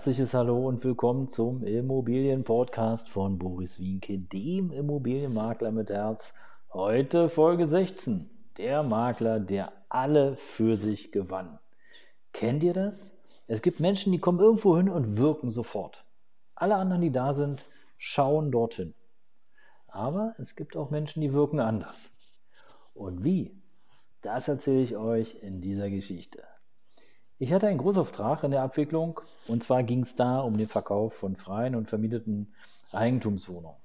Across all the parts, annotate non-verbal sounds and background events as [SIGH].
Herzliches Hallo und willkommen zum Immobilienpodcast von Boris Wienke, dem Immobilienmakler mit Herz. Heute Folge 16. Der Makler, der alle für sich gewann. Kennt ihr das? Es gibt Menschen, die kommen irgendwo hin und wirken sofort. Alle anderen, die da sind, schauen dorthin. Aber es gibt auch Menschen, die wirken anders. Und wie? Das erzähle ich euch in dieser Geschichte. Ich hatte einen Großauftrag in der Abwicklung und zwar ging es da um den Verkauf von freien und vermieteten Eigentumswohnungen.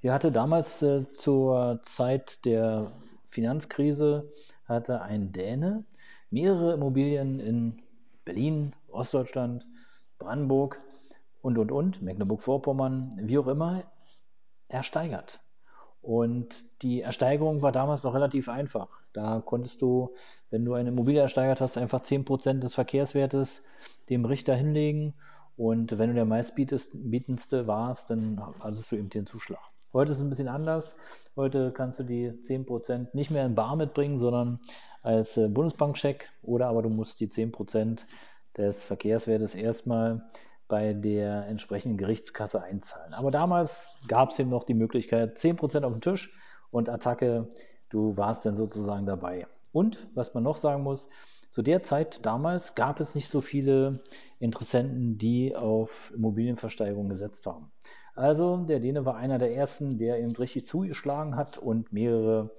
Ich hatte damals äh, zur Zeit der Finanzkrise hatte ein Däne mehrere Immobilien in Berlin, Ostdeutschland, Brandenburg und und und, Mecklenburg-Vorpommern, wie auch immer, ersteigert. Und die Ersteigerung war damals noch relativ einfach. Da konntest du, wenn du eine Immobilie ersteigert hast, einfach 10% des Verkehrswertes dem Richter hinlegen. Und wenn du der meistbietendste warst, dann hattest du eben den Zuschlag. Heute ist es ein bisschen anders. Heute kannst du die 10% nicht mehr in Bar mitbringen, sondern als äh, Bundesbankcheck oder aber du musst die 10% des Verkehrswertes erstmal bei der entsprechenden Gerichtskasse einzahlen. Aber damals gab es eben noch die Möglichkeit, 10% auf den Tisch und Attacke, du warst dann sozusagen dabei. Und was man noch sagen muss, zu der Zeit damals gab es nicht so viele Interessenten, die auf Immobilienversteigerung gesetzt haben. Also der Däne war einer der ersten, der eben richtig zugeschlagen hat und mehrere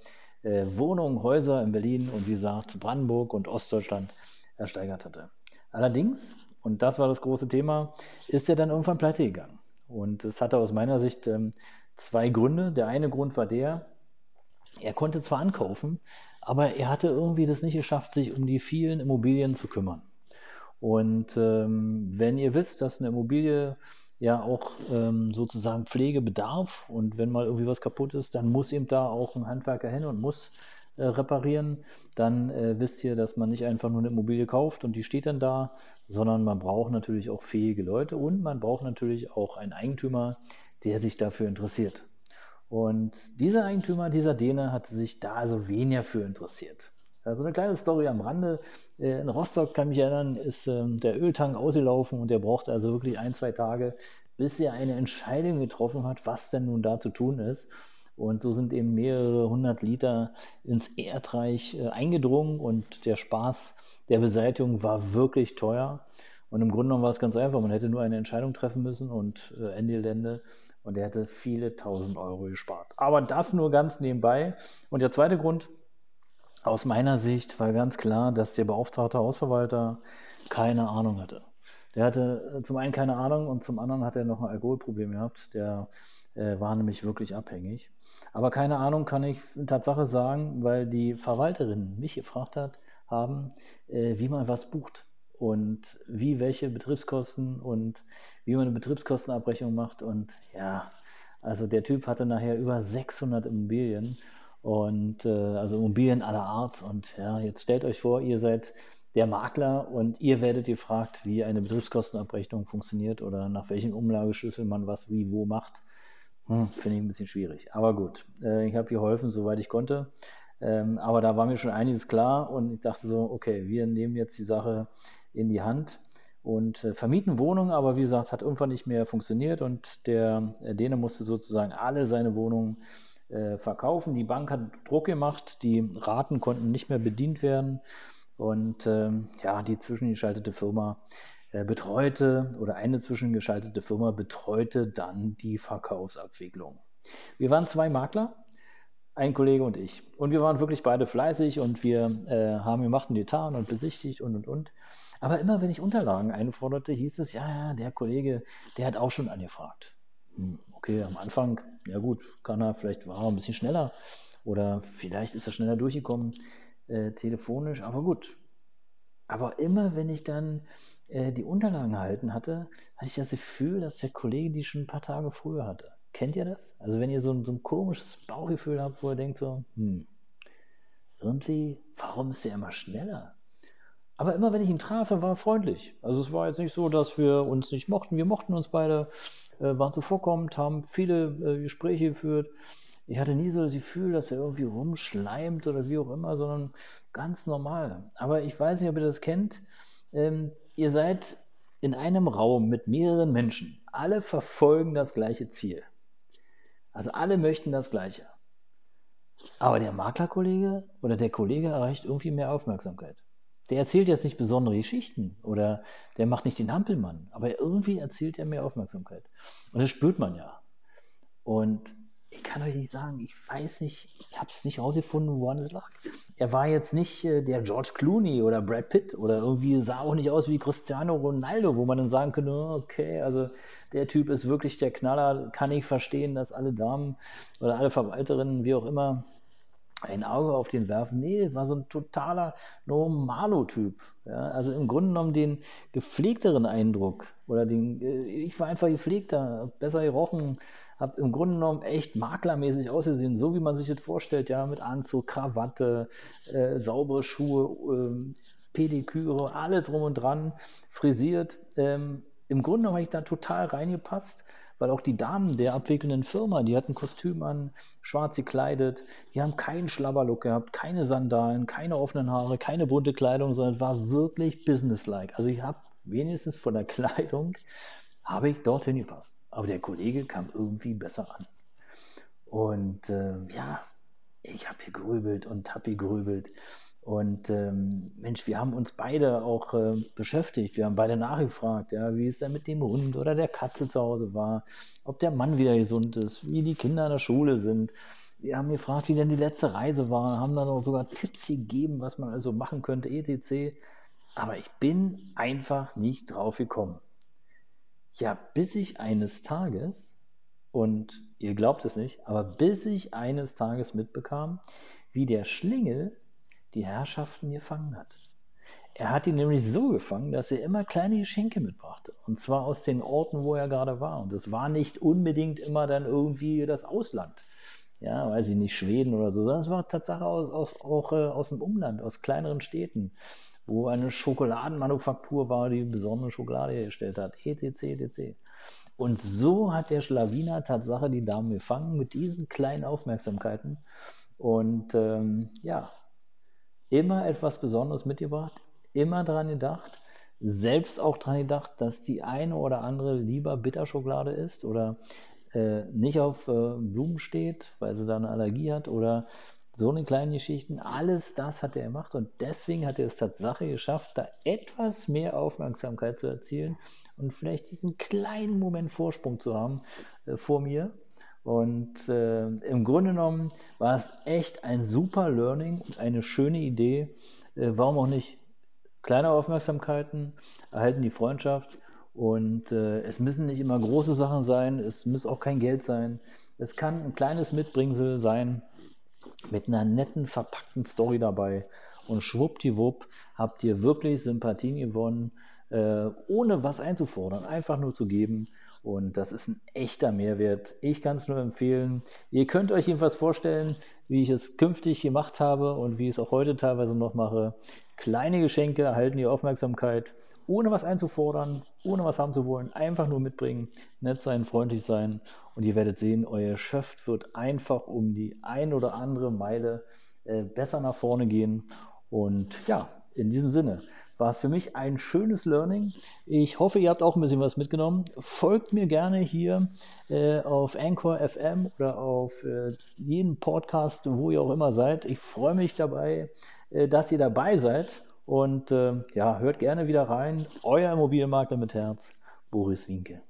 äh, Wohnungen, Häuser in Berlin und wie gesagt Brandenburg und Ostdeutschland ersteigert hatte. Allerdings und das war das große Thema, ist er dann irgendwann pleite gegangen. Und es hatte aus meiner Sicht ähm, zwei Gründe. Der eine Grund war der, er konnte zwar ankaufen, aber er hatte irgendwie das nicht geschafft, sich um die vielen Immobilien zu kümmern. Und ähm, wenn ihr wisst, dass eine Immobilie ja auch ähm, sozusagen Pflege bedarf und wenn mal irgendwie was kaputt ist, dann muss eben da auch ein Handwerker hin und muss äh, reparieren, dann äh, wisst ihr, dass man nicht einfach nur eine Immobilie kauft und die steht dann da, sondern man braucht natürlich auch fähige Leute und man braucht natürlich auch einen Eigentümer, der sich dafür interessiert. Und dieser Eigentümer, dieser Däne, hatte sich da also weniger für interessiert. Also eine kleine Story am Rande. Äh, in Rostock, kann mich erinnern, ist ähm, der Öltank ausgelaufen und der brauchte also wirklich ein, zwei Tage, bis er eine Entscheidung getroffen hat, was denn nun da zu tun ist. Und so sind eben mehrere hundert Liter ins Erdreich äh, eingedrungen und der Spaß der Beseitigung war wirklich teuer. Und im Grunde genommen war es ganz einfach. Man hätte nur eine Entscheidung treffen müssen und äh, Ende Gelände. Und er hätte viele tausend Euro gespart. Aber das nur ganz nebenbei. Und der zweite Grund aus meiner Sicht war ganz klar, dass der beauftragte Hausverwalter keine Ahnung hatte. Der hatte äh, zum einen keine Ahnung und zum anderen hat er noch ein Alkoholproblem gehabt. Der äh, war nämlich wirklich abhängig. Aber keine Ahnung kann ich Tatsache sagen, weil die Verwalterin mich gefragt hat, haben, äh, wie man was bucht und wie welche Betriebskosten und wie man eine Betriebskostenabrechnung macht. Und ja, also der Typ hatte nachher über 600 Immobilien und äh, also Immobilien aller Art. Und ja, jetzt stellt euch vor, ihr seid der Makler und ihr werdet gefragt, wie eine Betriebskostenabrechnung funktioniert oder nach welchem Umlageschlüssel man was wie wo macht. Hm, Finde ich ein bisschen schwierig. Aber gut, äh, ich habe geholfen, soweit ich konnte. Ähm, aber da war mir schon einiges klar und ich dachte so, okay, wir nehmen jetzt die Sache in die Hand und äh, vermieten Wohnungen, aber wie gesagt, hat irgendwann nicht mehr funktioniert und der Däne musste sozusagen alle seine Wohnungen äh, verkaufen. Die Bank hat Druck gemacht, die Raten konnten nicht mehr bedient werden und ähm, ja, die zwischengeschaltete Firma äh, betreute oder eine zwischengeschaltete Firma betreute dann die Verkaufsabwicklung. Wir waren zwei Makler, ein Kollege und ich. Und wir waren wirklich beide fleißig und wir äh, haben gemacht und getan und besichtigt und und und. Aber immer wenn ich Unterlagen einforderte, hieß es, ja, ja, der Kollege, der hat auch schon angefragt. Hm, okay, am Anfang, ja gut, kann er, vielleicht war er ein bisschen schneller oder vielleicht ist er schneller durchgekommen äh, telefonisch, aber gut. Aber immer wenn ich dann äh, die Unterlagen erhalten hatte, hatte ich das Gefühl, dass der Kollege die schon ein paar Tage früher hatte. Kennt ihr das? Also wenn ihr so ein, so ein komisches Bauchgefühl habt, wo ihr denkt so, hm, irgendwie, warum ist der immer schneller? Aber immer wenn ich ihn traf, dann war er freundlich. Also es war jetzt nicht so, dass wir uns nicht mochten. Wir mochten uns beide, äh, waren zuvorkommend, haben viele äh, Gespräche geführt. Ich hatte nie so das Gefühl, dass er irgendwie rumschleimt oder wie auch immer, sondern ganz normal. Aber ich weiß nicht, ob ihr das kennt. Ähm, ihr seid in einem Raum mit mehreren Menschen. Alle verfolgen das gleiche Ziel. Also alle möchten das Gleiche. Aber der Maklerkollege oder der Kollege erreicht irgendwie mehr Aufmerksamkeit. Der erzählt jetzt nicht besondere Geschichten oder der macht nicht den Hampelmann, aber irgendwie erzählt er mehr Aufmerksamkeit. Und das spürt man ja. Und ich kann euch nicht sagen, ich weiß nicht, ich habe es nicht rausgefunden, woran es lag. Er war jetzt nicht äh, der George Clooney oder Brad Pitt oder irgendwie sah auch nicht aus wie Cristiano Ronaldo, wo man dann sagen könnte, okay, also der Typ ist wirklich der Knaller, kann ich verstehen, dass alle Damen oder alle Verwalterinnen, wie auch immer, ein Auge auf den werfen. Nee, war so ein totaler Normalo-Typ. Ja, also im Grunde genommen den gepflegteren Eindruck oder den, äh, ich war einfach gepflegter, besser gerochen, habe im Grunde genommen echt maklermäßig ausgesehen, so wie man sich das vorstellt, ja, mit Anzug, Krawatte, äh, saubere Schuhe, äh, Pediküre, alles drum und dran, frisiert. Ähm, Im Grunde habe ich da total reingepasst weil auch die Damen der abwickelnden Firma, die hatten Kostüm an, schwarz gekleidet, die haben keinen Schlabberlook gehabt, keine Sandalen, keine offenen Haare, keine bunte Kleidung, sondern es war wirklich businesslike. Also ich habe wenigstens von der [LAUGHS] Kleidung, habe ich dorthin gepasst. Aber der Kollege kam irgendwie besser an. Und äh, ja, ich habe hier grübelt und habe hier grübelt. Und ähm, Mensch, wir haben uns beide auch äh, beschäftigt. Wir haben beide nachgefragt, ja, wie es denn mit dem Hund oder der Katze zu Hause war, ob der Mann wieder gesund ist, wie die Kinder in der Schule sind. Wir haben gefragt, wie denn die letzte Reise war, haben dann auch sogar Tipps gegeben, was man also machen könnte, etc. Aber ich bin einfach nicht drauf gekommen. Ja, bis ich eines Tages, und ihr glaubt es nicht, aber bis ich eines Tages mitbekam, wie der Schlingel die Herrschaften gefangen hat. Er hat ihn nämlich so gefangen, dass er immer kleine Geschenke mitbrachte. Und zwar aus den Orten, wo er gerade war. Und es war nicht unbedingt immer dann irgendwie das Ausland. Ja, weiß ich nicht, Schweden oder so, es war Tatsache aus, aus, auch äh, aus dem Umland, aus kleineren Städten, wo eine Schokoladenmanufaktur war, die besondere Schokolade hergestellt hat, etc., etc. Und so hat der Schlawiner Tatsache die Damen gefangen mit diesen kleinen Aufmerksamkeiten. Und ähm, ja, immer etwas Besonderes mitgebracht, immer daran gedacht, selbst auch daran gedacht, dass die eine oder andere lieber Bitterschokolade isst oder äh, nicht auf äh, Blumen steht, weil sie da eine Allergie hat oder so eine kleinen Geschichten. Alles das hat er gemacht und deswegen hat er es tatsächlich geschafft, da etwas mehr Aufmerksamkeit zu erzielen und vielleicht diesen kleinen Moment Vorsprung zu haben äh, vor mir. Und äh, im Grunde genommen war es echt ein super Learning und eine schöne Idee. Äh, warum auch nicht? Kleine Aufmerksamkeiten erhalten die Freundschaft und äh, es müssen nicht immer große Sachen sein, es muss auch kein Geld sein. Es kann ein kleines Mitbringsel sein mit einer netten verpackten Story dabei und schwuppdiwupp habt ihr wirklich Sympathien gewonnen, äh, ohne was einzufordern, einfach nur zu geben und das ist ein echter Mehrwert. Ich kann es nur empfehlen. Ihr könnt euch jedenfalls vorstellen, wie ich es künftig gemacht habe und wie ich es auch heute teilweise noch mache. Kleine Geschenke erhalten die Aufmerksamkeit, ohne was einzufordern, ohne was haben zu wollen. Einfach nur mitbringen, nett sein, freundlich sein. Und ihr werdet sehen, euer Geschäft wird einfach um die ein oder andere Meile äh, besser nach vorne gehen. Und ja, in diesem Sinne war es für mich ein schönes Learning. Ich hoffe, ihr habt auch ein bisschen was mitgenommen. Folgt mir gerne hier äh, auf Anchor FM oder auf äh, jeden Podcast, wo ihr auch immer seid. Ich freue mich dabei, äh, dass ihr dabei seid und äh, ja, hört gerne wieder rein. Euer Immobilienmakler mit Herz, Boris Winke.